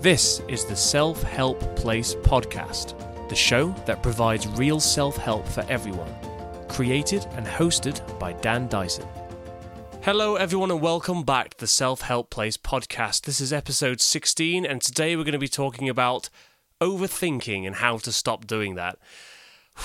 This is the Self Help Place podcast, the show that provides real self help for everyone. Created and hosted by Dan Dyson. Hello, everyone, and welcome back to the Self Help Place podcast. This is episode 16, and today we're going to be talking about overthinking and how to stop doing that.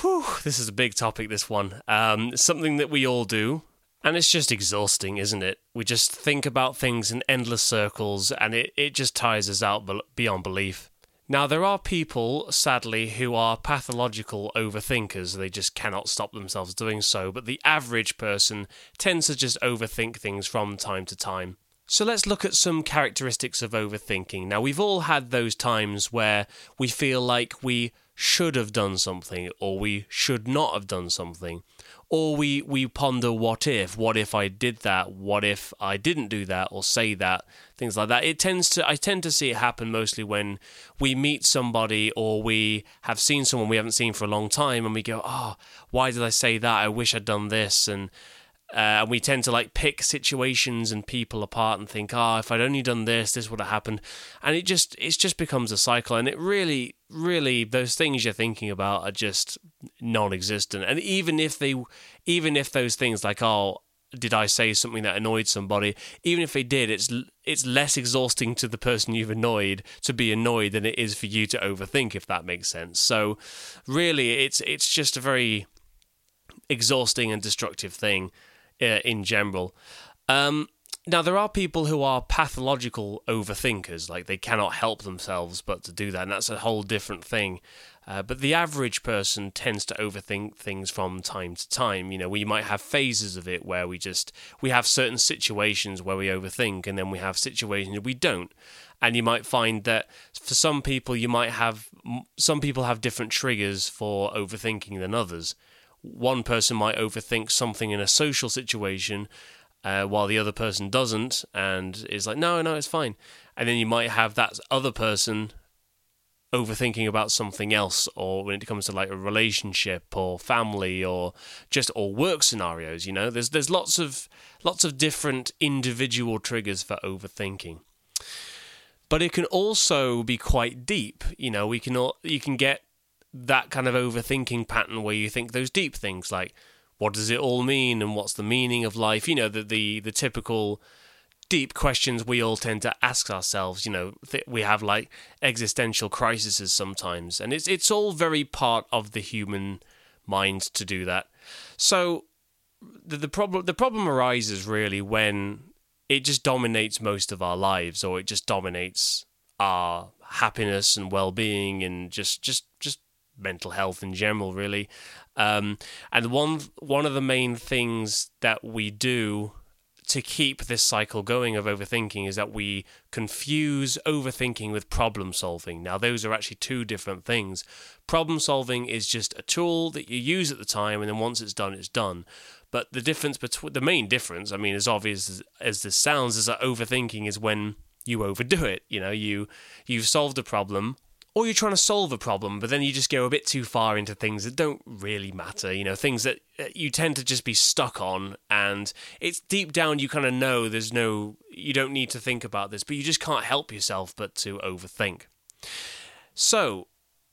Whew, this is a big topic, this one. Um, something that we all do, and it's just exhausting, isn't it? We just think about things in endless circles and it, it just tires us out beyond belief. Now, there are people, sadly, who are pathological overthinkers. They just cannot stop themselves doing so, but the average person tends to just overthink things from time to time. So let's look at some characteristics of overthinking. Now, we've all had those times where we feel like we should have done something or we should not have done something or we we ponder what if what if i did that what if i didn't do that or say that things like that. It tends to i tend to see it happen mostly when we meet somebody or we have seen someone we haven't seen for a long time and we go oh why did i say that? I wish i'd done this. And uh, and we tend to like pick situations and people apart and think, ah, oh, if I'd only done this, this would have happened, and it just it just becomes a cycle, and it really, really, those things you're thinking about are just non-existent, and even if they, even if those things like, oh, did I say something that annoyed somebody? Even if they did, it's it's less exhausting to the person you've annoyed to be annoyed than it is for you to overthink, if that makes sense. So, really, it's it's just a very exhausting and destructive thing uh, in general. Um, now, there are people who are pathological overthinkers, like they cannot help themselves but to do that, and that's a whole different thing. Uh, but the average person tends to overthink things from time to time. You know, we might have phases of it where we just we have certain situations where we overthink, and then we have situations we don't. And you might find that for some people, you might have some people have different triggers for overthinking than others one person might overthink something in a social situation uh, while the other person doesn't and is like, no, no, it's fine. And then you might have that other person overthinking about something else or when it comes to like a relationship or family or just or work scenarios you know? There's there's lots of lots of different individual triggers for overthinking. But it can also be quite deep you know? We can all, you can get that kind of overthinking pattern where you think those deep things like what does it all mean and what's the meaning of life you know the the, the typical deep questions we all tend to ask ourselves you know th- we have like existential crises sometimes and it's it's all very part of the human mind to do that so the, the problem the problem arises really when it just dominates most of our lives or it just dominates our happiness and well-being and just just just mental health in general, really. Um, and one one of the main things that we do to keep this cycle going of overthinking is that we confuse overthinking with problem solving. Now, those are actually two different things. Problem solving is just a tool that you use at the time, and then once it's done, it's done. But the difference between the main difference, I mean, as obvious as, as this sounds, is that overthinking is when you overdo it. You know, you you've solved a problem or you're trying to solve a problem, but then you just go a bit too far into things that don't really matter, you know, things that uh, you tend to just be stuck on. And it's deep down, you kind of know there's no, you don't need to think about this, but you just can't help yourself but to overthink. So,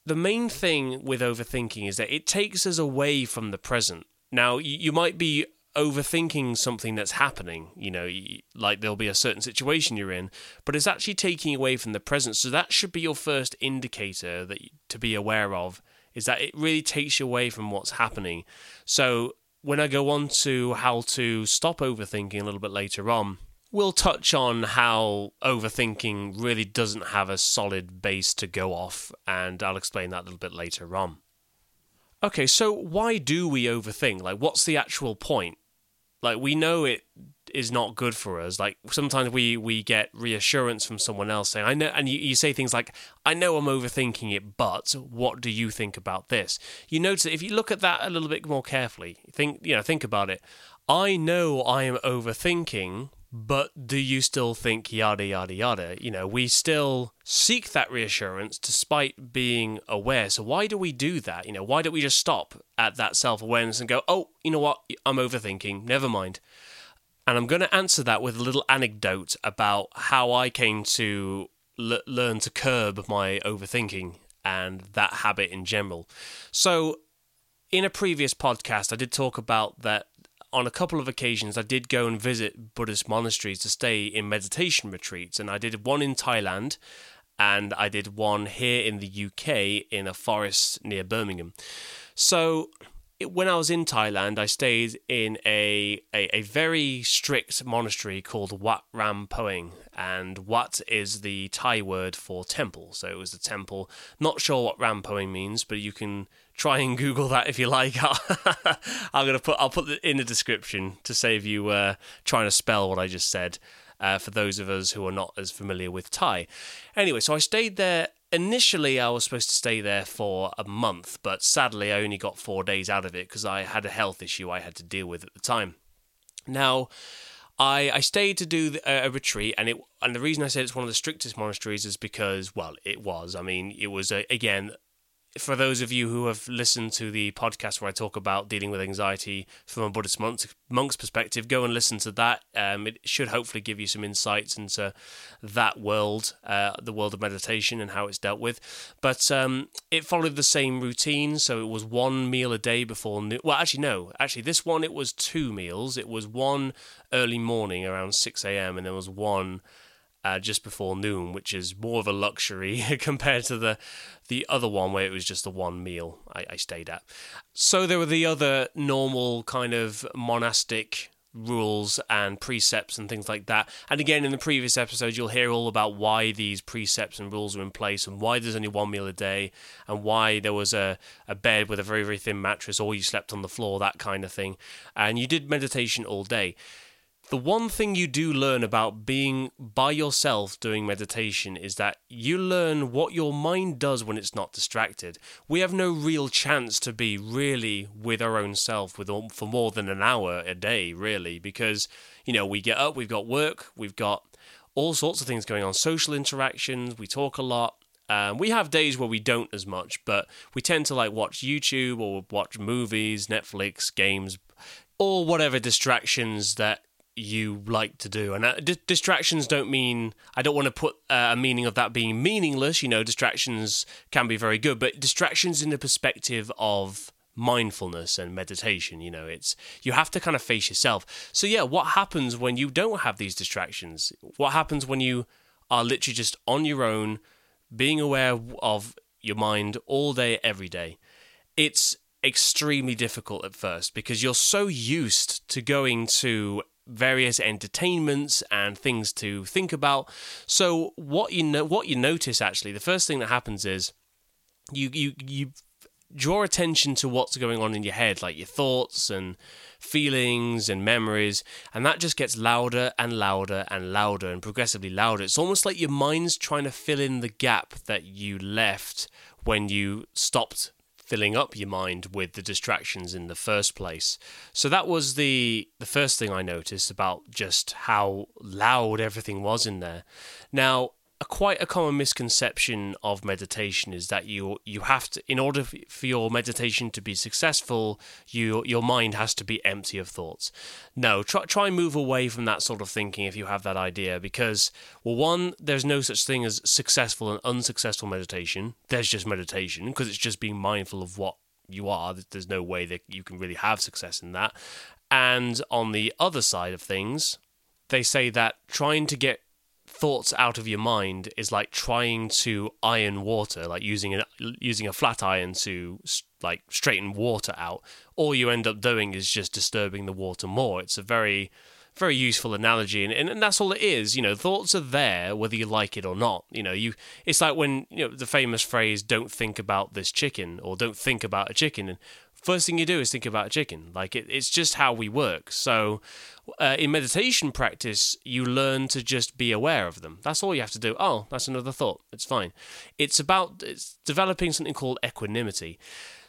the main thing with overthinking is that it takes us away from the present. Now, you might be overthinking something that's happening. You know, like there'll be a certain situation you're in, but it's actually taking away from the present. So that should be your first indicator that to be aware of is that it really takes you away from what's happening. So when I go on to how to stop overthinking a little bit later on, we'll touch on how overthinking really doesn't have a solid base to go off, and I'll explain that a little bit later on. Okay, so why do we overthink? Like, what's the actual point? Like we know it is not good for us. Like sometimes we we get reassurance from someone else saying, "I know," and you, you say things like, "I know I'm overthinking it, but what do you think about this?" You notice if you look at that a little bit more carefully, think you know think about it. I know I am overthinking, but do you still think yada yada yada? You know, we still seek that reassurance despite being aware. So why do we do that? You know, why don't we just stop at that self awareness and go, oh, you know what, I'm overthinking, never mind. And I'm going to answer that with a little anecdote about how I came to l- learn to curb my overthinking and that habit in general. So, in a previous podcast, I did talk about that on a couple of occasions, I did go and visit Buddhist monasteries to stay in meditation retreats, and I did one in Thailand and I did one here in the UK in a forest near Birmingham. So when I was in Thailand, I stayed in a, a, a, very strict monastery called Wat Ram Poeng. And Wat is the Thai word for temple. So it was the temple. Not sure what Ram Poeng means, but you can try and Google that if you like. I'm gonna put I'll put it in the description to save you uh, trying to spell what I just said. Uh, for those of us who are not as familiar with Thai. Anyway, so I stayed there initially I was supposed to stay there for a month, but sadly I only got four days out of it because I had a health issue I had to deal with at the time. Now, I, I stayed to do a, retreat, and it and the reason I said it's one of the strictest monasteries is because well, it was. I mean, it was a, again for those of you who have listened to the podcast where I talk about dealing with anxiety from a Buddhist monk, monk's perspective, go and listen to that. Um, it should hopefully give you some insights into that world, uh, the world of meditation and how it's dealt with. But um, it followed the same routine, so it was one meal a day before. Well, actually, no. Actually, this one it was two meals. It was one early morning around six a.m. and there was one uh, just before noon, which is more of a luxury compared to the the other one where it was just the one meal I, I stayed at. So there were the other normal kind of monastic rules and precepts and things like that. And again, in the previous episode, you'll hear all about why these precepts and rules are in place and why there's only one meal a day and why there was a, a bed with a very, very thin mattress or you slept on the floor, that kind of thing. And you did meditation all day. The one thing you do learn about being by yourself doing meditation is that you learn what your mind does when it's not distracted. We have no real chance to be really with our own self with for more than an hour a day, really, because you know we get up, we've got work, we've got all sorts of things going on, social interactions, we talk a lot. Um, we have days where we don't as much, but we tend to like watch YouTube or watch movies, Netflix, games, or whatever distractions that you like to do. And uh, d- distractions don't mean, I don't want to put uh, a meaning of that being meaningless. You know, distractions can be very good, but distractions in the perspective of mindfulness and meditation you know it's you have to kind of face yourself so yeah what happens when you don't have these distractions what happens when you are literally just on your own being aware of your mind all day every day it's extremely difficult at first because you're so used to going to various entertainments and things to think about. So what you know, what you notice actually, the first thing that happens is you you you draw attention to what's going on in your head, like your thoughts and feelings and memories, and that just gets louder and louder and louder and progressively louder. It's almost like your mind's trying to fill in the gap that you left when you stopped filling up your mind with the distractions in the first place. So that was the the first thing I noticed about just how loud everything was in there. Now, a quite a common misconception of meditation is that you you have to in order for your meditation to be successful you your mind has to be empty of thoughts. No try try and move away from that sort of thinking if you have that idea because well one there's no such thing as successful and unsuccessful meditation. There's just meditation because it's just being mindful of what you are. There's no way that you can really have success in that. And on the other side of things they say that trying to get thoughts out of your mind is like trying to iron water, like using a using a flat iron to like straighten water out. All you end up doing is just disturbing the water more. It's a very very useful analogy and, and, and that's all it is you know thoughts are there whether you like it or not you know you it's like when you know the famous phrase don't think about this chicken or don't think about a chicken and first thing you do is think about a chicken. Like it, it's just how we work. So uh, in meditation practice, you learn to just be aware of them. That's all you have to do. Oh, that's another thought. It's fine. It's about it's developing something called equanimity.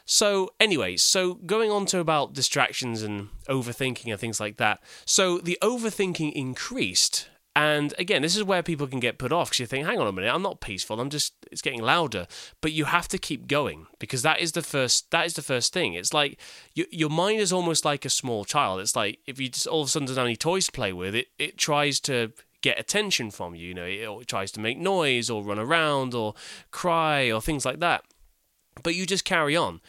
So, anyway, so going on to about distractions and overthinking and things like that. So, the overthinking increased and again, this is where people can get put off because you think, hang on a minute, I'm not peaceful. I'm just it's getting louder. But you have to keep going because that is the first that is the first thing. It's like you, your mind is almost like a small child. It's like if you just all of a sudden don't have any toys to play with, it it tries to get attention from you. You know, it tries to make noise or run around or cry or things like that. But you just carry on.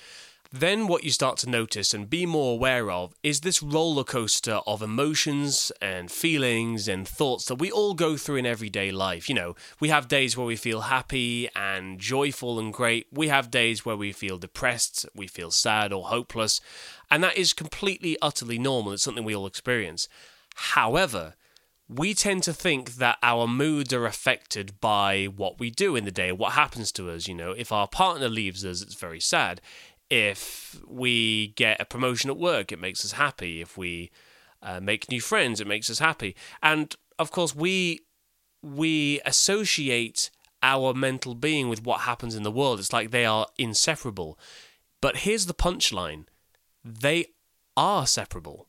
Then, what you start to notice and be more aware of is this roller coaster of emotions and feelings and thoughts that we all go through in everyday life. You know, we have days where we feel happy and joyful and great. We have days where we feel depressed, we feel sad or hopeless. And that is completely, utterly normal. It's something we all experience. However, we tend to think that our moods are affected by what we do in the day, what happens to us. You know, if our partner leaves us, it's very sad if we get a promotion at work, it makes us happy. If we uh, make new friends, it makes us happy. And of course, we we associate our mental being with what happens in the world. It's like they are inseparable. But here's the punchline: they are separable.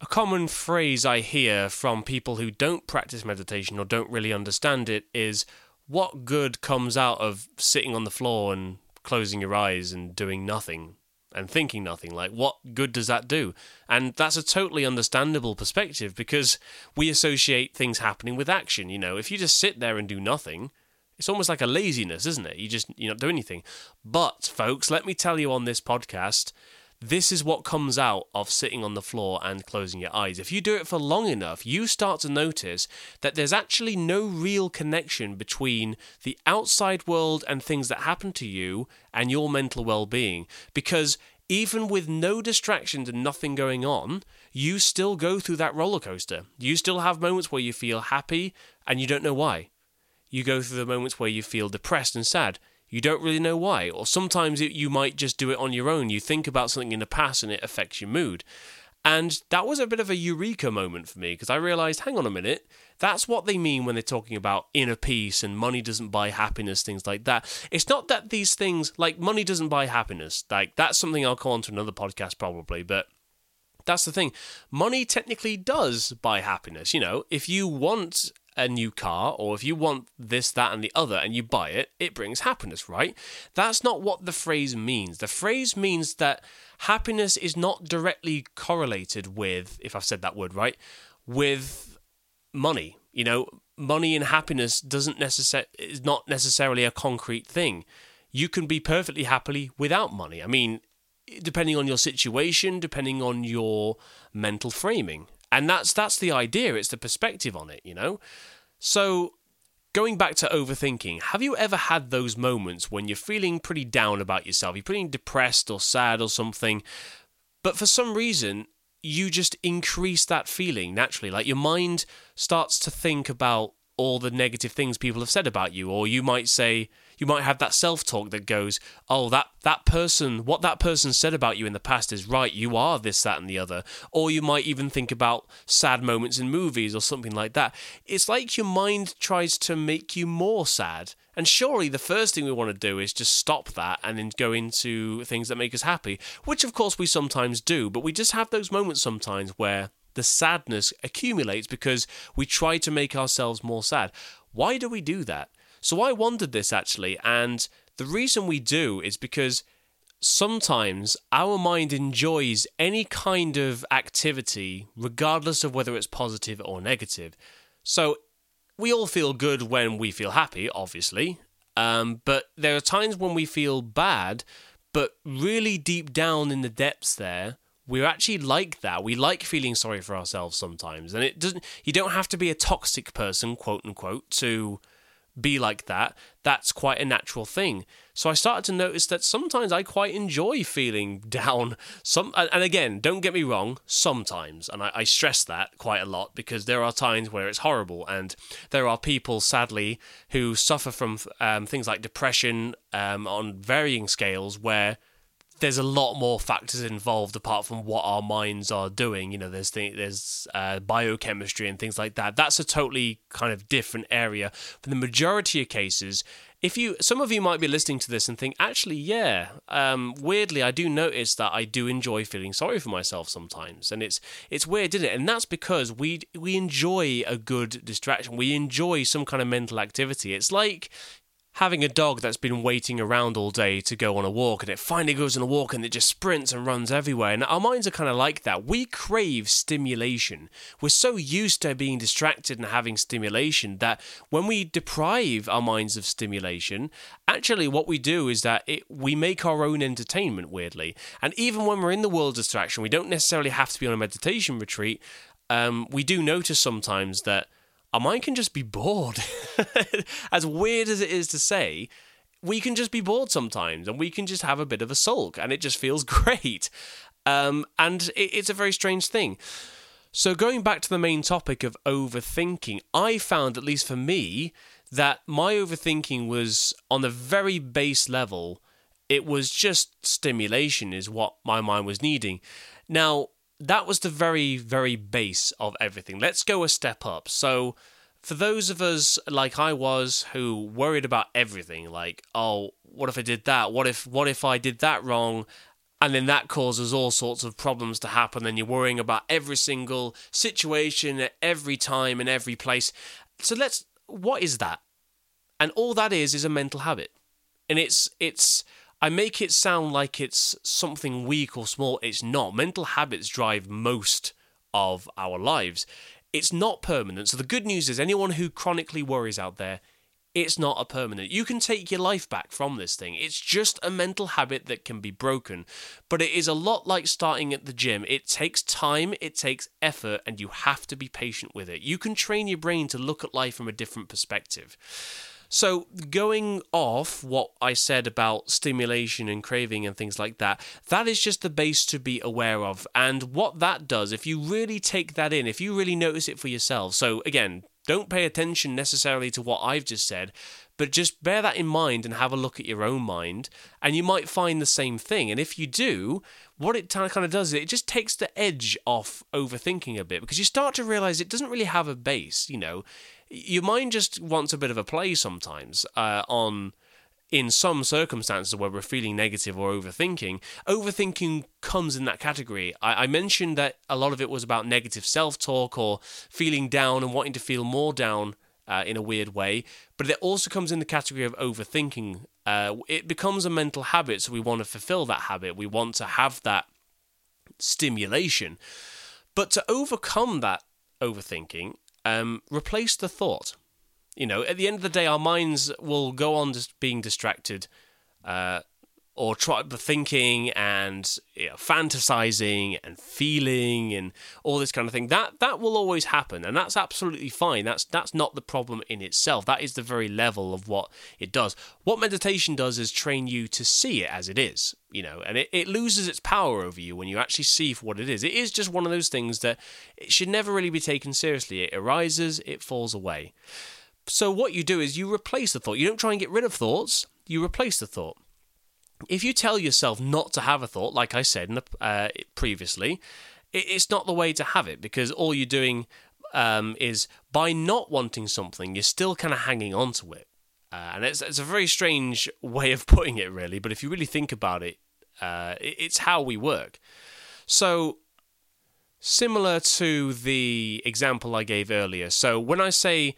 A common phrase I hear from people who don't practice meditation or don't really understand it is, "What good comes out of sitting on the floor and closing your eyes and doing nothing and thinking nothing. Like, what good does that do? And that's a totally understandable perspective because we associate things happening with action. You know, if you just sit there and do nothing, it's almost like a laziness, isn't it? You just you not doing anything. But folks, let me tell you on this podcast, this is what comes out of sitting on the floor and closing your eyes. If you do it for long enough, you start to notice that there's actually no real connection between the outside world and things that happen to you and your mental well being. Because even with no distractions and nothing going on, you still go through that roller coaster. You still have moments where you feel happy and you don't know why. You go through the moments where you feel depressed and sad you don't really know why. Or sometimes it, you might just do it on your own. You think about something in the past and it affects your mood. And that was a bit of a eureka moment for me because I realized, hang on a minute, that's what they mean when they're talking about inner peace and money doesn't buy happiness, things like that. It's not that these things, like money doesn't buy happiness, like that's something I'll call into another podcast probably, but that's the thing. Money technically does buy happiness. You know, if you want a new car or if you want this, that, and the other and you buy it, it brings happiness, right? That's not what the phrase means. The phrase means that happiness is not directly correlated with, if I've said that word right, with money. You know, money and happiness doesn't necessar- is not necessarily a concrete thing. You can be perfectly happily without money. I mean, depending on your situation, depending on your mental framing. And that's that's the idea, it's the perspective on it, you know? So going back to overthinking, have you ever had those moments when you're feeling pretty down about yourself, you're feeling depressed or sad or something, but for some reason you just increase that feeling naturally, like your mind starts to think about all the negative things people have said about you, or you might say, you might have that self-talk that goes, "Oh, that that person, what that person said about you in the past is right. You are this, that, and the other." Or you might even think about sad moments in movies or something like that. It's like your mind tries to make you more sad. And surely the first thing we want to do is just stop that and then go into things that make us happy, which of course we sometimes do, but we just have those moments sometimes where the sadness accumulates because we try to make ourselves more sad. Why do we do that? So I wondered this actually, and the reason we do is because sometimes our mind enjoys any kind of activity, regardless of whether it's positive or negative. So we all feel good when we feel happy, obviously, um, but there are times when we feel bad, but really deep down in the depths there, we're actually like that. We like feeling sorry for ourselves sometimes, and it doesn't. You don't have to be a toxic person, quote unquote, to be like that, that's quite a natural thing. So I started to notice that sometimes I quite enjoy feeling down. Some and again, don't get me wrong, sometimes, and I, I, stress that quite a lot because there are times where it's horrible, and there are people, sadly, who suffer from um, things like depression um, on varying scales, where there's a lot more factors involved apart from what our minds are doing. You know, there's th- there's uh, biochemistry and things like that. That's a totally kind of different area. For the majority of cases, if you some of you might be listening to this and think, actually, yeah, um, weirdly, I do notice that I do enjoy feeling sorry for myself sometimes, and it's it's weird, isn't it? And that's because we we enjoy a good distraction. We enjoy some kind of mental activity. It's like having a dog that's been waiting around all day to go on a walk and it finally goes on a walk and it just sprints and runs everywhere. And our minds are kind of like that. We crave stimulation. We're so used to being distracted and having stimulation that when we deprive our minds of stimulation, actually what we do is that it, we make our own entertainment, weirdly. And even when we're in the world of distraction, we don't necessarily have to be on a meditation retreat. Um, we do notice sometimes that our mind can just be bored. as weird as it is to say, we can just be bored sometimes and we can just have a bit of a sulk and it just feels great. Um, and it, it's a very strange thing. So, going back to the main topic of overthinking, I found, at least for me, that my overthinking was on a very base level. It was just stimulation, is what my mind was needing. Now, that was the very, very base of everything. Let's go a step up. So, for those of us like I was who worried about everything, like, oh, what if I did that? What if, what if I did that wrong? And then that causes all sorts of problems to happen. Then you're worrying about every single situation at every time and every place. So let's, what is that? And all that is is a mental habit, and it's it's I make it sound like it's something weak or small. It's not. Mental habits drive most of our lives. It's not permanent. So the good news is anyone who chronically worries out there, it's not a permanent. You can take your life back from this thing. It's just a mental habit that can be broken. But it is a lot like starting at the gym. It takes time, it takes effort, and you have to be patient with it. You can train your brain to look at life from a different perspective. So, going off what I said about stimulation and craving and things like that, that is just the base to be aware of. And what that does, if you really take that in, if you really notice it for yourself, so again, don't pay attention necessarily to what I've just said, but just bear that in mind and have a look at your own mind, and you might find the same thing. And if you do, what it kind of does is it just takes the edge off overthinking a bit because you start to realize it doesn't really have a base. You know, your mind just wants a bit of a play sometimes uh, on in some circumstances where we're feeling negative or overthinking, overthinking comes in that category. I, I mentioned that a lot of it was about negative self talk or feeling down and wanting to feel more down uh, in a weird way, but it also comes in the category of overthinking. Uh, it becomes a mental habit, so we want to fulfill that habit. We want to have that stimulation. But to overcome that overthinking, um, replace the thought. You know, at the end of the day, our minds will go on just being distracted, uh, or try the thinking and you know, fantasizing and feeling and all this kind of thing. That that will always happen, and that's absolutely fine. That's that's not the problem in itself. That is the very level of what it does. What meditation does is train you to see it as it is, you know, and it, it loses its power over you when you actually see for what it is. It is just one of those things that it should never really be taken seriously. It arises, it falls away. So what you do is you replace the thought. You don't try and get rid of thoughts. You replace the thought if you tell yourself not to have a thought, like I said the, uh, previously, it, it's not the way to have it because all you're doing um, is by not wanting something, you're still kind of hanging on to it. Uh, and it's, it's a very strange way of putting it, really. But if you really think about it, uh, it it's how we work. So, similar to the example I gave earlier. So, when I say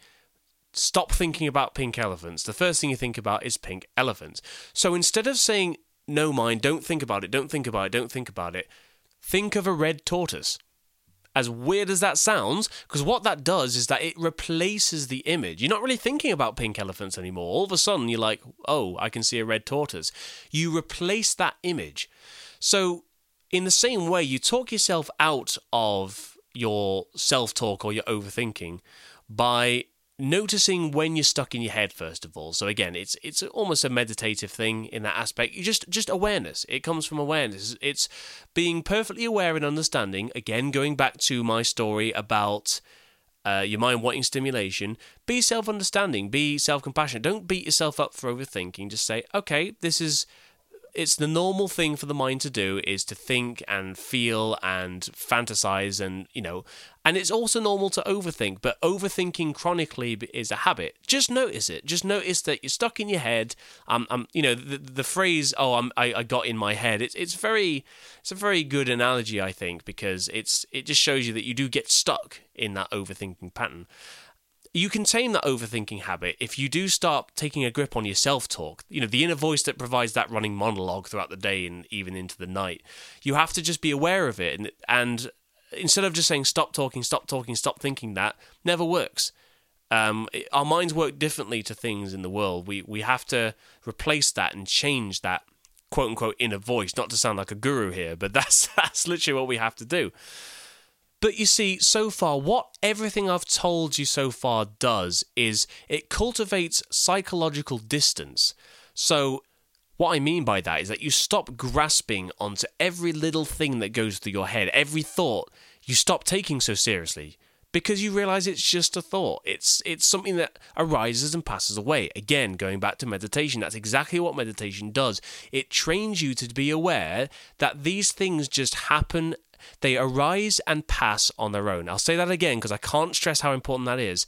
stop thinking about pink elephants, the first thing you think about is pink elephants. So instead of saying, no mind, don't think about it, don't think about it, don't think about it, think of a red tortoise. As weird as that sounds, because what that does is that it replaces the image. You're not really thinking about pink elephants anymore. All of a sudden, you're like, oh, I can see a red tortoise. You replace that image. So, in the same way, you talk yourself out of your self talk or your overthinking by noticing when you're stuck in your head first of all. So again it's it's almost a meditative thing in that aspect. You just just awareness. It comes from awareness. It's being perfectly aware and understanding. Again going back to my story about uh, your mind wanting stimulation be self-understanding be self-compassionate. Don't beat yourself up for overthinking. Just say okay this is it's the normal thing for the mind to do is to think and feel and fantasize and you know and it's also normal to overthink but overthinking chronically is a habit. Just notice it. Just notice that you're stuck in your head. Um, um you know the, the phrase oh I'm, I, I got in my head it's it's very it's a very good analogy I think because it's it just shows you that you do get stuck in that overthinking pattern you can tame that overthinking habit if you do start taking a grip on your self talk. You know, the inner voice that provides that running monologue throughout the day and even into the night. You have to just be aware of it. And, and instead of just saying, stop talking, stop talking, stop thinking, that never works. Um, our minds work differently to things in the world. We, we have to replace that and change that quote unquote inner voice. Not to sound like a guru here, but that's, that's literally what we have to do. But you see, so far, what everything I've told you so far does is it cultivates psychological distance. So, what I mean by that is that you stop grasping onto every little thing that goes through your head, every thought, you stop taking so seriously because you realize it's just a thought. It's it's something that arises and passes away. Again, going back to meditation, that's exactly what meditation does. It trains you to be aware that these things just happen they arise and pass on their own. I'll say that again because I can't stress how important that is.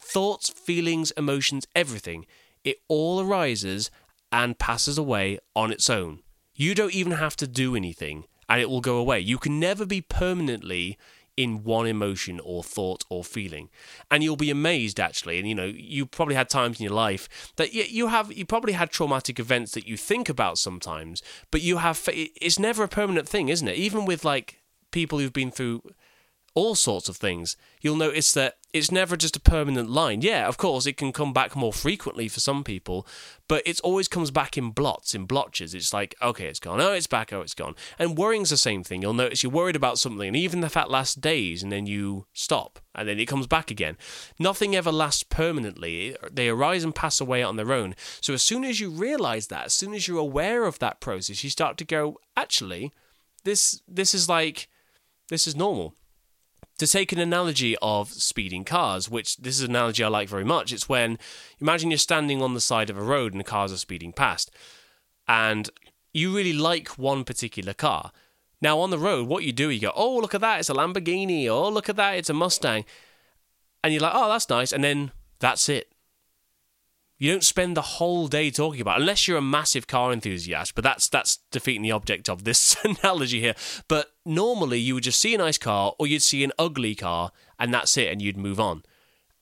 Thoughts, feelings, emotions, everything, it all arises and passes away on its own. You don't even have to do anything and it will go away. You can never be permanently in one emotion or thought or feeling. And you'll be amazed actually and you know you probably had times in your life that you have you probably had traumatic events that you think about sometimes but you have it's never a permanent thing isn't it? Even with like people who've been through all sorts of things, you'll notice that it's never just a permanent line. Yeah, of course, it can come back more frequently for some people, but it always comes back in blots, in blotches. It's like, okay, it's gone. Oh, it's back. Oh, it's gone. And worrying's the same thing. You'll notice you're worried about something, and even if that lasts days, and then you stop, and then it comes back again. Nothing ever lasts permanently. They arise and pass away on their own. So as soon as you realize that, as soon as you're aware of that process, you start to go, actually, this this is like this is normal to take an analogy of speeding cars, which this is an analogy I like very much, it's when imagine you're standing on the side of a road and cars are speeding past, and you really like one particular car. Now on the road, what you do, you go, oh look at that, it's a Lamborghini, oh look at that, it's a Mustang, and you're like, oh that's nice, and then that's it. You don't spend the whole day talking about, it, unless you're a massive car enthusiast. But that's that's defeating the object of this analogy here. But normally, you would just see a nice car, or you'd see an ugly car, and that's it, and you'd move on.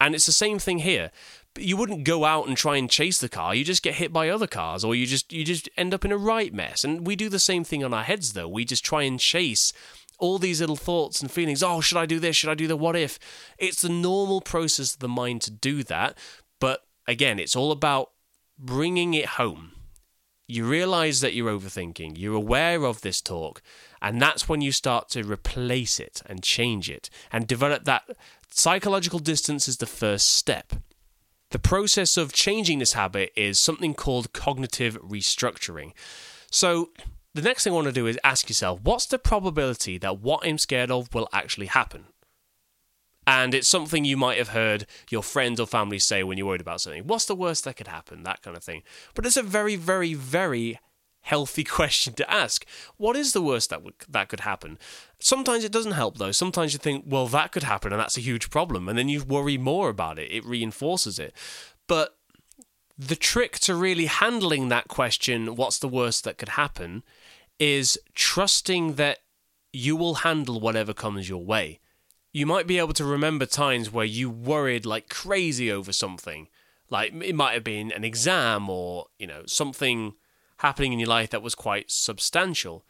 And it's the same thing here. You wouldn't go out and try and chase the car. You just get hit by other cars, or you just you just end up in a right mess. And we do the same thing on our heads, though. We just try and chase all these little thoughts and feelings. Oh, should I do this? Should I do the what if? It's the normal process of the mind to do that. But again, it's all about bringing it home. You realize that you're overthinking, you're aware of this talk, and that's when you start to replace it and change it and develop that psychological distance is the first step. The process of changing this habit is something called cognitive restructuring. So, the next thing I want to do is ask yourself what's the probability that what I'm scared of will actually happen? And it's something you might have heard your friends or family say when you're worried about something. What's the worst that could happen? That kind of thing. But it's a very, very, very healthy question to ask. What is the worst that that could happen? Sometimes it doesn't help though. Sometimes you think, well, that could happen and that's a huge problem, and then you worry more about it. It reinforces it. But the trick to really handling that question, what's the worst that could happen, is trusting that you will handle whatever comes your way you might be able to remember times where you worried like crazy over something. Like it might have been an exam or, you know, something happening in your life that was quite substantial.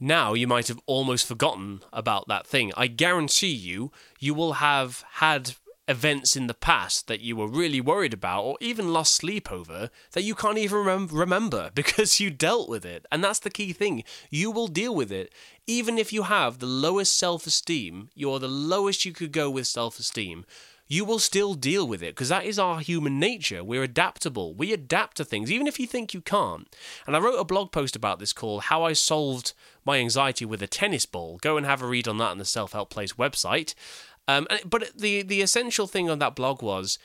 Now you might have almost forgotten about that thing. I guarantee you, you will have had events in the past that you were really worried about or even lost sleep over that you can't even rem- remember because you dealt with it. And that's the key thing. You will deal with it. Even if you have the lowest self esteem, you're the lowest you could go with self esteem, you will still deal with it because that is our human nature. We're adaptable. We adapt to things, even if you think you can't. And I wrote a blog post about this called How I Solved My Anxiety with a Tennis Ball. Go and have a read on that on the Self Help Place website. Um, but the the essential thing on that blog was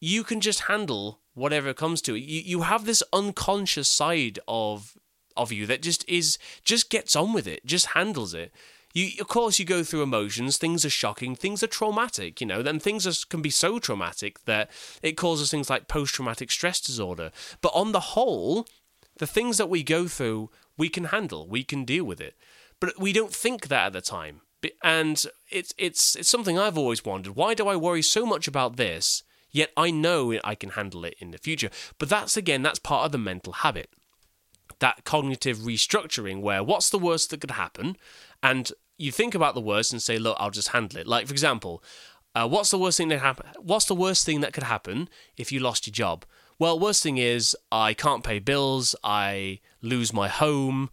you can just handle whatever comes to it. You you have this unconscious side of of you that just is just gets on with it, just handles it. You, of course, you go through emotions. Things are shocking. Things are traumatic. You know, then things are, can be so traumatic that it causes things like post-traumatic stress disorder. But on the whole, the things that we go through, we can handle. We can deal with it. But we don't think that at the time And it's it's it's something I've always wondered. Why do I worry so much about this? Yet I know I can handle it in the future. But that's again, that's part of the mental habit. That cognitive restructuring where what's the worst that could happen? And you think about the worst and say, look, I'll just handle it. Like, for example, uh, what's the worst thing that happen? What's the worst thing that could happen if you lost your job? Well, worst thing is I can't pay bills. I lose my home.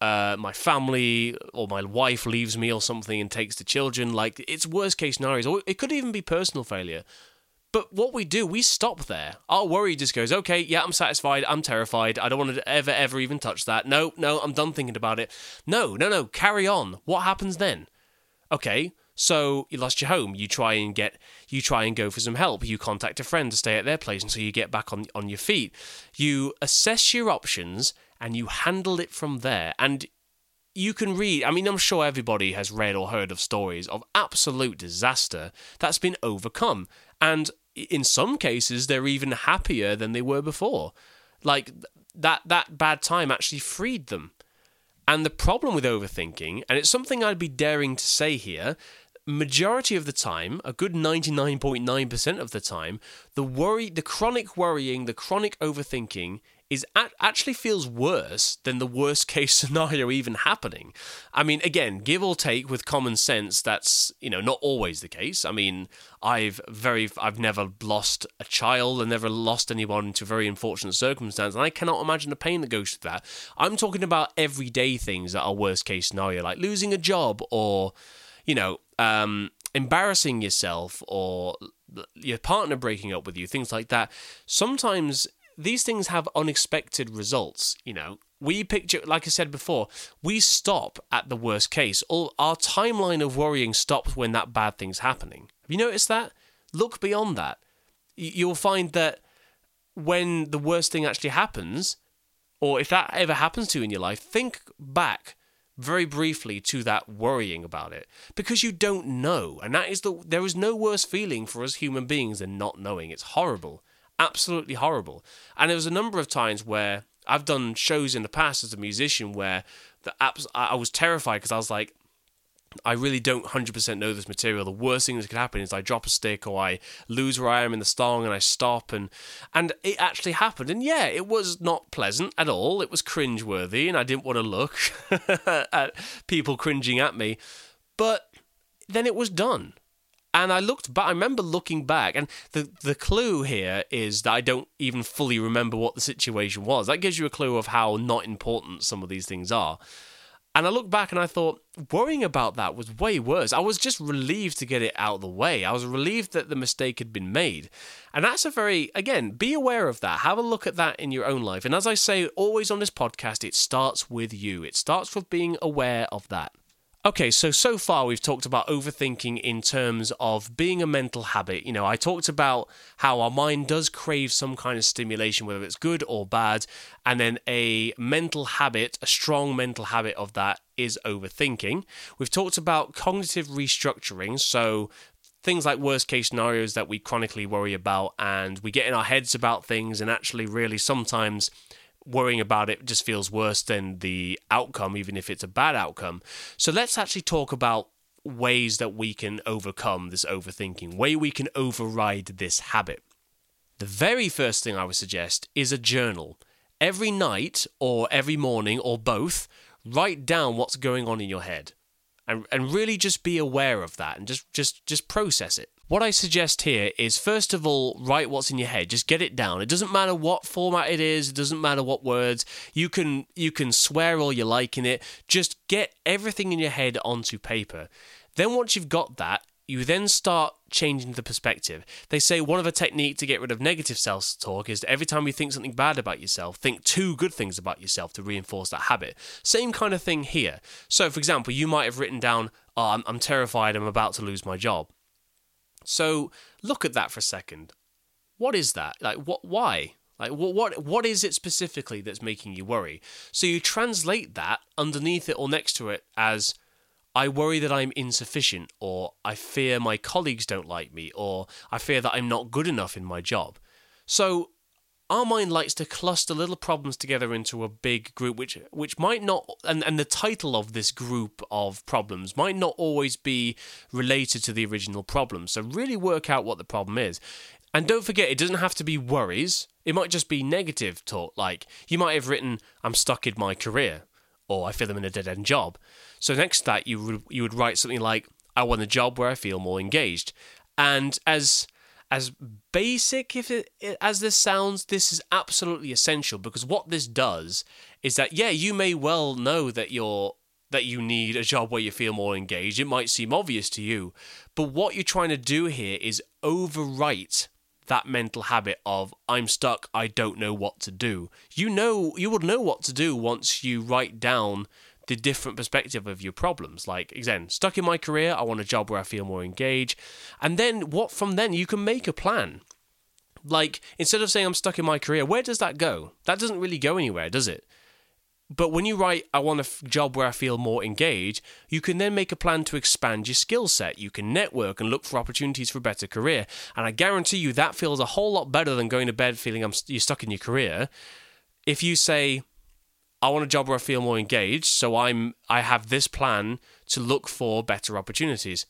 Uh, my family or my wife leaves me or something and takes the children. Like it's worst case scenarios. Or it could even be personal failure. But what we do, we stop there. Our worry just goes, okay, yeah, I'm satisfied. I'm terrified. I don't want to ever, ever even touch that. No, no, I'm done thinking about it. No, no, no, carry on. What happens then? Okay, so you lost your home. You try and get, you try and go for some help. You contact a friend to stay at their place until you get back on on your feet. You assess your options and you handle it from there. And you can read, I mean, I'm sure everybody has read or heard of stories of absolute disaster that's been overcome. And in some cases they're even happier than they were before. Like that that bad time actually freed them. And the problem with overthinking, and it's something I'd be daring to say here, majority of the time, a good 99.9% of the time, the worry, the chronic worrying, the chronic overthinking is actually feels worse than the worst case scenario even happening. I mean, again, give or take with common sense, that's you know not always the case. I mean, I've very I've never lost a child and never lost anyone to very unfortunate circumstance, and I cannot imagine the pain that goes through that. I'm talking about everyday things that are worst case scenario, like losing a job or you know. Um, embarrassing yourself or your partner breaking up with you, things like that. Sometimes these things have unexpected results. You know, we picture, like I said before, we stop at the worst case. All our timeline of worrying stops when that bad thing's happening. Have you noticed that? Look beyond that. You'll find that when the worst thing actually happens, or if that ever happens to you in your life, think back very briefly to that worrying about it because you don't know and that is the there is no worse feeling for us human beings than not knowing it's horrible absolutely horrible. And there was a number of times where I've done shows in the past as a musician where the apps I was terrified because I was like, I really don't 100% know this material. The worst thing that could happen is I drop a stick or I lose where I am in the song and I stop and and it actually happened. And yeah, it was not pleasant at all. It was cringeworthy and I didn't want to look at people cringing at me. But then it was done. And I looked back, I remember looking back, and the, the clue here is that I don't even fully remember what the situation was. That gives you a clue of how not important some of these things are. And I looked back and I thought, worrying about that was way worse. I was just relieved to get it out of the way. I was relieved that the mistake had been made. And that's a very, again, be aware of that. Have a look at that in your own life. And as I say always on this podcast, it starts with you, it starts with being aware of that. Okay, so so far we've talked about overthinking in terms of being a mental habit. You know, I talked about how our mind does crave some kind of stimulation, whether it's good or bad, and then a mental habit, a strong mental habit of that is overthinking. We've talked about cognitive restructuring, so things like worst case scenarios that we chronically worry about and we get in our heads about things and actually really sometimes worrying about it just feels worse than the outcome, even if it's a bad outcome. So let's actually talk about ways that we can overcome this overthinking, way we can override this habit. The very first thing I would suggest is a journal. Every night or every morning or both, write down what's going on in your head. And, and really just be aware of that and just, just, just process it. What I suggest here is first of all, write what's in your head. Just get it down. It doesn't matter what format it is, it doesn't matter what words. You can you can swear all you like in it. Just get everything in your head onto paper. Then once you've got that, you then start changing the perspective. They say one of a technique to get rid of negative self talk is every time you think something bad about yourself, think two good things about yourself to reinforce that habit. Same kind of thing here. So, for example, you might have written down, oh, I'm, I'm terrified, I'm about to lose my job. So look at that for a second. What is that? Like what why? Like what what what is it specifically that's making you worry? So you translate that underneath it or next to it as I worry that I'm insufficient or I fear my colleagues don't like me or I fear that I'm not good enough in my job. So our mind likes to cluster little problems together into a big group which which might not and, and the title of this group of problems might not always be related to the original problem. So really work out what the problem is. And don't forget it doesn't have to be worries. It might just be negative talk like you might have written i'm stuck in my career or i feel i'm in a dead-end job so next to that you would you would write something like i want a job where i feel more engaged. And as as basic if it, as this sounds, this is absolutely essential because what this does is that yeah, you may well know that you're that you need a job where you feel more engaged. It might seem obvious to you, but what you're trying to do here is overwrite that mental habit of I'm stuck, I don't know what to do. You know, you would know what to do once you write down the different perspective of your problems. Like again, stuck in my career, I want a job where I feel more engaged. And then what from then you can make a plan. Like instead of saying I'm stuck in my career, where does that go? That doesn't really go anywhere, does it? But when you write, I want a f- job where I feel more engaged, you can then make a plan to expand your skill set. You can network and look for opportunities for a better career. And I guarantee you that feels a whole lot better than going to bed feeling I'm, you're stuck in your career. If you say, I want a job where I feel more engaged, so I'm I have this plan to look for better opportunities.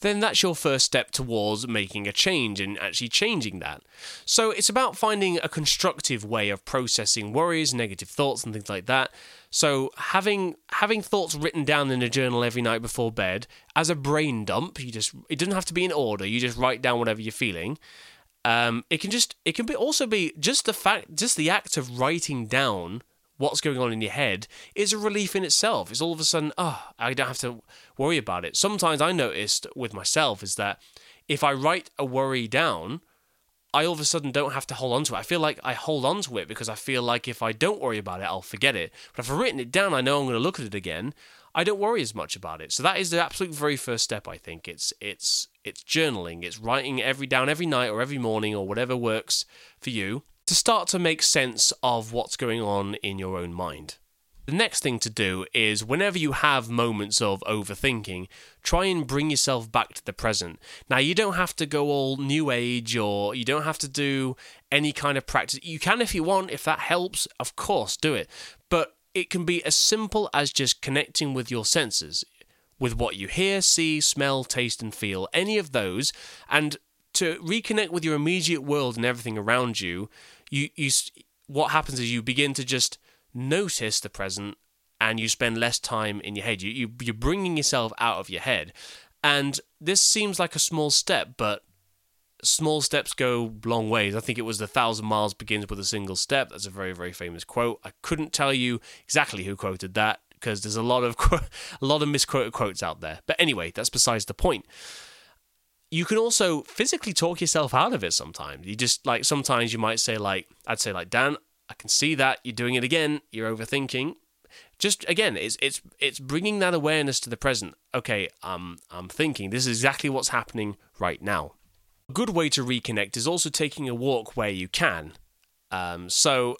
Then that's your first step towards making a change and actually changing that. So it's about finding a constructive way of processing worries, negative thoughts and things like that. So having having thoughts written down in a journal every night before bed as a brain dump, you just it doesn't have to be in order, you just write down whatever you're feeling. Um, it can just it can be also be just the fact just the act of writing down what's going on in your head is a relief in itself. It's all of a sudden, oh, I don't have to worry about it. Sometimes I noticed with myself is that if I write a worry down, I all of a sudden don't have to hold on to it. I feel like I hold on to it because I feel like if I don't worry about it, I'll forget it. But if I've written it down, I know I'm going to look at it again. I don't worry as much about it. So that is the absolute very first step. I think it's it's it's journaling. It's writing every down every night or every morning or whatever works for you to start to make sense of what's going on in your own mind. The next thing to do is whenever you have moments of overthinking, try and bring yourself back to the present. Now, you don't have to go all new age or you don't have to do any kind of practice. You can if you want, if that helps, of course, do it. But it can be as simple as just connecting with your senses, with what you hear, see, smell, taste, and feel, any of those, and to reconnect with your immediate world and everything around you, you you what happens is you begin to just notice the present and you spend less time in your head. You, you you're bringing yourself out of your head, and this seems like a small step, but small steps go long ways. I think it was the thousand miles begins with a single step. That's a very very famous quote. I couldn't tell you exactly who quoted that because there's a lot of a lot of misquoted quotes out there. But anyway, that's besides the point you can also physically talk yourself out of it sometimes. You just like sometimes you might say like I'd say like Dan, I can see that you're doing it again. You're overthinking. Just again, it's it's it's bringing that awareness to the present. Okay, um, I'm thinking this is exactly what's happening right now. A good way to reconnect is also taking a walk where you can. Um, so,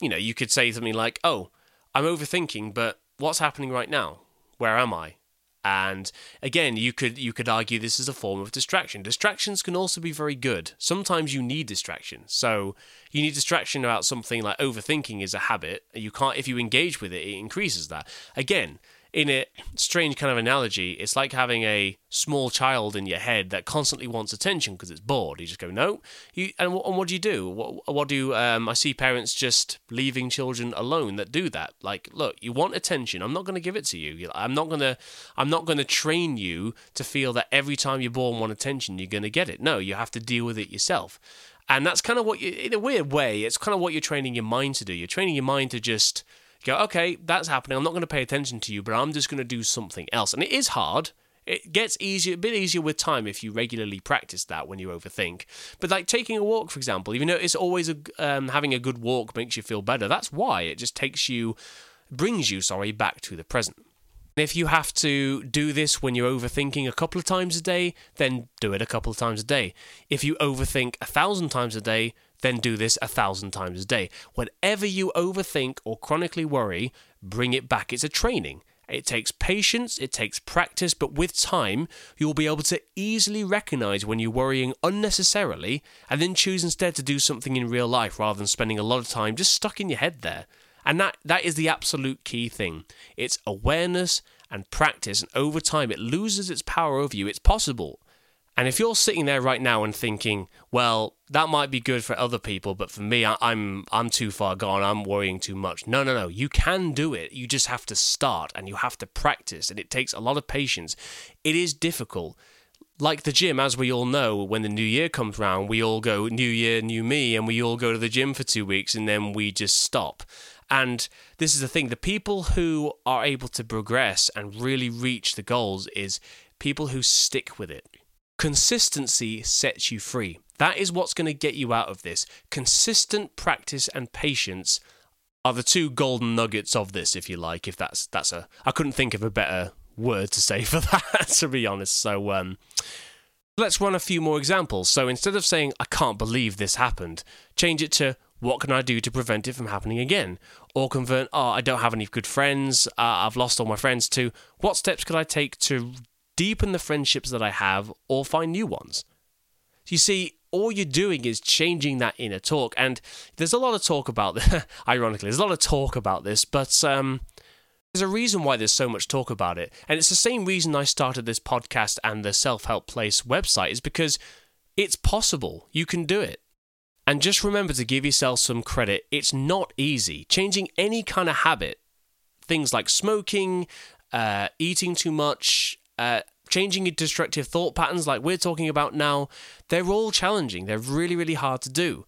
you know, you could say something like, "Oh, I'm overthinking, but what's happening right now? Where am I? And again, you could you could argue this is a form of distraction. Distractions can also be very good. Sometimes you need distraction. So you need distraction about something like overthinking is a habit. You can't if you engage with it, it increases that. Again, in a strange kind of analogy, it's like having a small child in your head that constantly wants attention because it's bored. You just go, no. You, and, and what do you do? What, what do um, I see parents just leaving children alone that do that? Like, look, you want attention. I'm not going to give it to you. I'm not going to. I'm not going to train you to feel that every time you're born want attention, you're going to get it. No, you have to deal with it yourself. And that's kind of what you, in a weird way, it's kind of what you're training your mind to do. You're training your mind to just go, okay, that's happening. I'm not going to pay attention to you, but I'm just going to do something else. And it is hard. It gets easier, a bit easier with time if you regularly practice that when you overthink. But like taking a walk, for example, even though it's always a, um, having a good walk makes you feel better. That's why it just takes you, brings you, sorry, back to the present. If you have to do this when you're overthinking a couple of times a day, then do it a couple of times a day. If you overthink a thousand times a day, then do this a thousand times a day. Whenever you overthink or chronically worry, bring it back. It's a training. It takes patience, it takes practice, but with time, you'll be able to easily recognize when you're worrying unnecessarily and then choose instead to do something in real life rather than spending a lot of time just stuck in your head there. And that, that is the absolute key thing. It's awareness and practice, and over time, it loses its power over you. It's possible. And if you're sitting there right now and thinking, well, that might be good for other people, but for me, I, I'm I'm too far gone. I'm worrying too much. No, no, no. You can do it. You just have to start and you have to practice, and it takes a lot of patience. It is difficult. Like the gym, as we all know, when the new year comes round, we all go new year, new me, and we all go to the gym for two weeks, and then we just stop. And this is the thing: the people who are able to progress and really reach the goals is people who stick with it Consistency sets you free. That is what's going to get you out of this. Consistent practice and patience are the two golden nuggets of this, if you like. If that's that's a, I couldn't think of a better word to say for that, to be honest. So, um, let's run a few more examples. So instead of saying I can't believe this happened, change it to what can I do to prevent it from happening again? Or convert, oh, I don't have any good friends, uh, I've lost all my friends, to what steps could I take to deepen the friendships that I have, or find new ones. You see, all you're doing is changing that inner talk. And there's a lot of talk about this, ironically, there's a lot of talk about this, but um, there's a reason why there's so much talk about it. And it's the same reason I started this podcast and the Self Help Place website, is because it's possible. You can do it. And just remember to give yourself some credit. It's not easy. Changing any kind of habit, things like smoking, uh, eating too much, uh, changing your destructive thought patterns like we're talking about now, they're all challenging. They're really, really hard to do.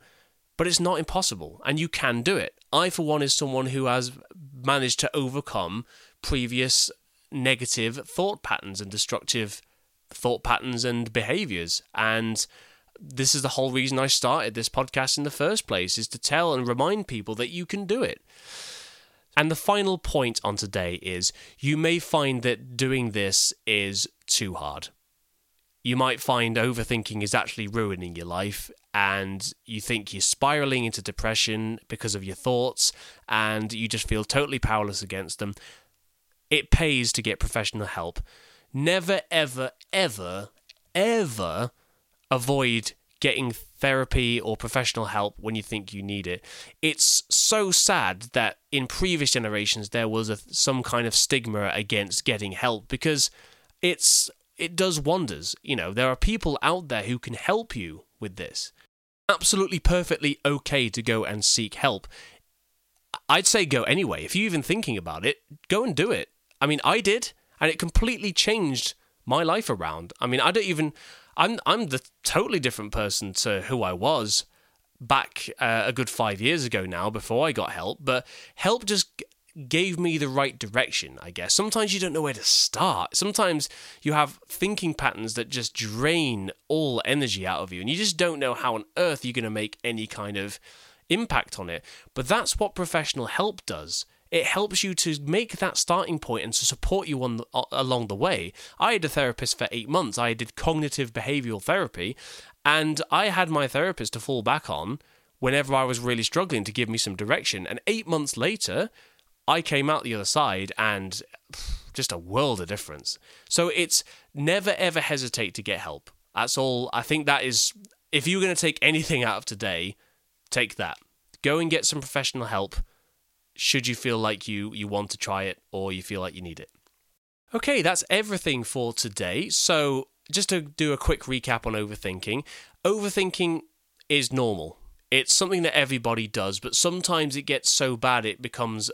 But it's not impossible, and you can do it. I, for one, is someone who has managed to overcome previous negative thought patterns and destructive thought patterns and behaviors. And this is the whole reason I started this podcast in the first place is to tell and remind people that you can do it. And the final point on today is you may find that doing this is too hard. You might find overthinking is actually ruining your life, and you think you're spiraling into depression because of your thoughts, and you just feel totally powerless against them. It pays to get professional help. Never, ever, ever, ever avoid getting therapy or professional help when you think you need it. It's so sad that in previous generations there was a, some kind of stigma against getting help because it's it does wonders. You know, there are people out there who can help you with this. Absolutely perfectly okay to go and seek help. I'd say go anyway. If you're even thinking about it, go and do it. I mean, I did, and it completely changed my life around. I mean, I don't even I'm I'm the totally different person to who I was back uh, a good five years ago now before I got help. But help just gave me the right direction, I guess. Sometimes you don't know where to start. Sometimes you have thinking patterns that just drain all energy out of you, and you just don't know how on earth you're going to make any kind of impact on it. But that's what professional help does it helps you to make that starting point and to support you on the, along the way. I had a therapist for eight months. I did cognitive behavioral therapy, and I had my therapist to fall back on whenever I was really struggling to give me some direction. And eight months later, I came out the other side and just a world of difference. So it's never ever hesitate to get help. That's all. I think that is, if you're going to take anything out of today, take that. Go and get some professional help should you feel like you you want to try it or you feel like you need it. Okay, that's everything for today. So, just to do a quick recap on overthinking, overthinking is normal. It's something that everybody does, but sometimes it gets so bad it becomes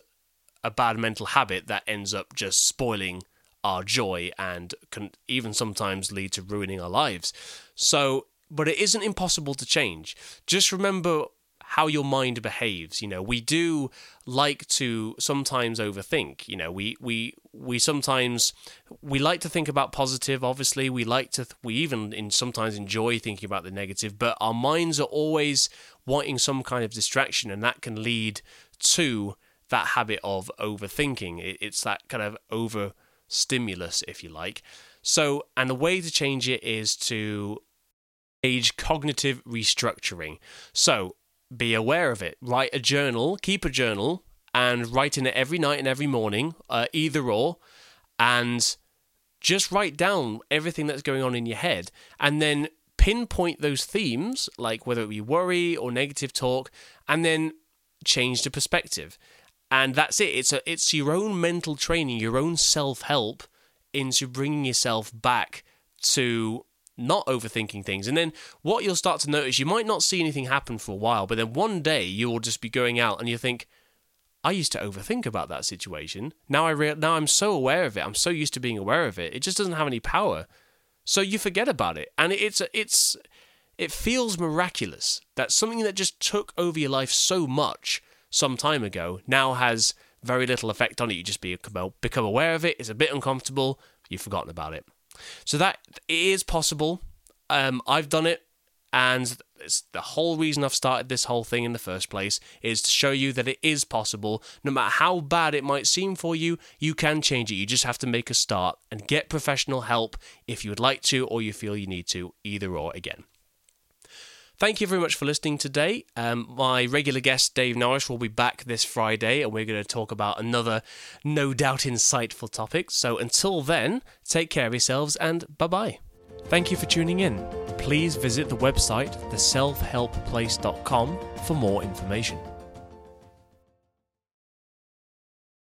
a bad mental habit that ends up just spoiling our joy and can even sometimes lead to ruining our lives. So, but it isn't impossible to change. Just remember how your mind behaves. You know, we do like to sometimes overthink. You know, we we we sometimes we like to think about positive. Obviously, we like to we even in sometimes enjoy thinking about the negative. But our minds are always wanting some kind of distraction, and that can lead to that habit of overthinking. it's that kind of over stimulus, if you like. So, and the way to change it is to age cognitive restructuring. So, be aware of it. Write a journal, keep a journal, and write in it every night and every morning, uh, either or, and just write down everything that's going on in your head and then pinpoint those themes, like whether it be worry or negative talk, and then change the perspective. And that's it. It's a, it's your own mental training, your own self help into bringing yourself back to not overthinking things. And then what you'll start to notice, you might not see anything happen for a while, but then one day you will just be going out and you think, I used to overthink about that situation. Now I re- now I'm so aware of it. I'm so used to being aware of it. It just doesn't have any power. So you forget about it, and it's it's it feels miraculous that something that just took over your life so much some time ago now has very little effect on it. You just become become aware of it. It's a bit uncomfortable. You've forgotten about it. So that is possible. Um, I've done it, and the whole reason I've started this whole thing in the first place is to show you that it is possible. No matter how bad it might seem for you, you can change it. You just have to make a start and get professional help if you would like to or you feel you need to, either or again. Thank you very much for listening today. Um, my regular guest, Dave Norris, will be back this Friday, and we're going to talk about another no doubt insightful topic. So until then, take care of yourselves and bye bye. Thank you for tuning in. Please visit the website theselfhelpplace.com for more information.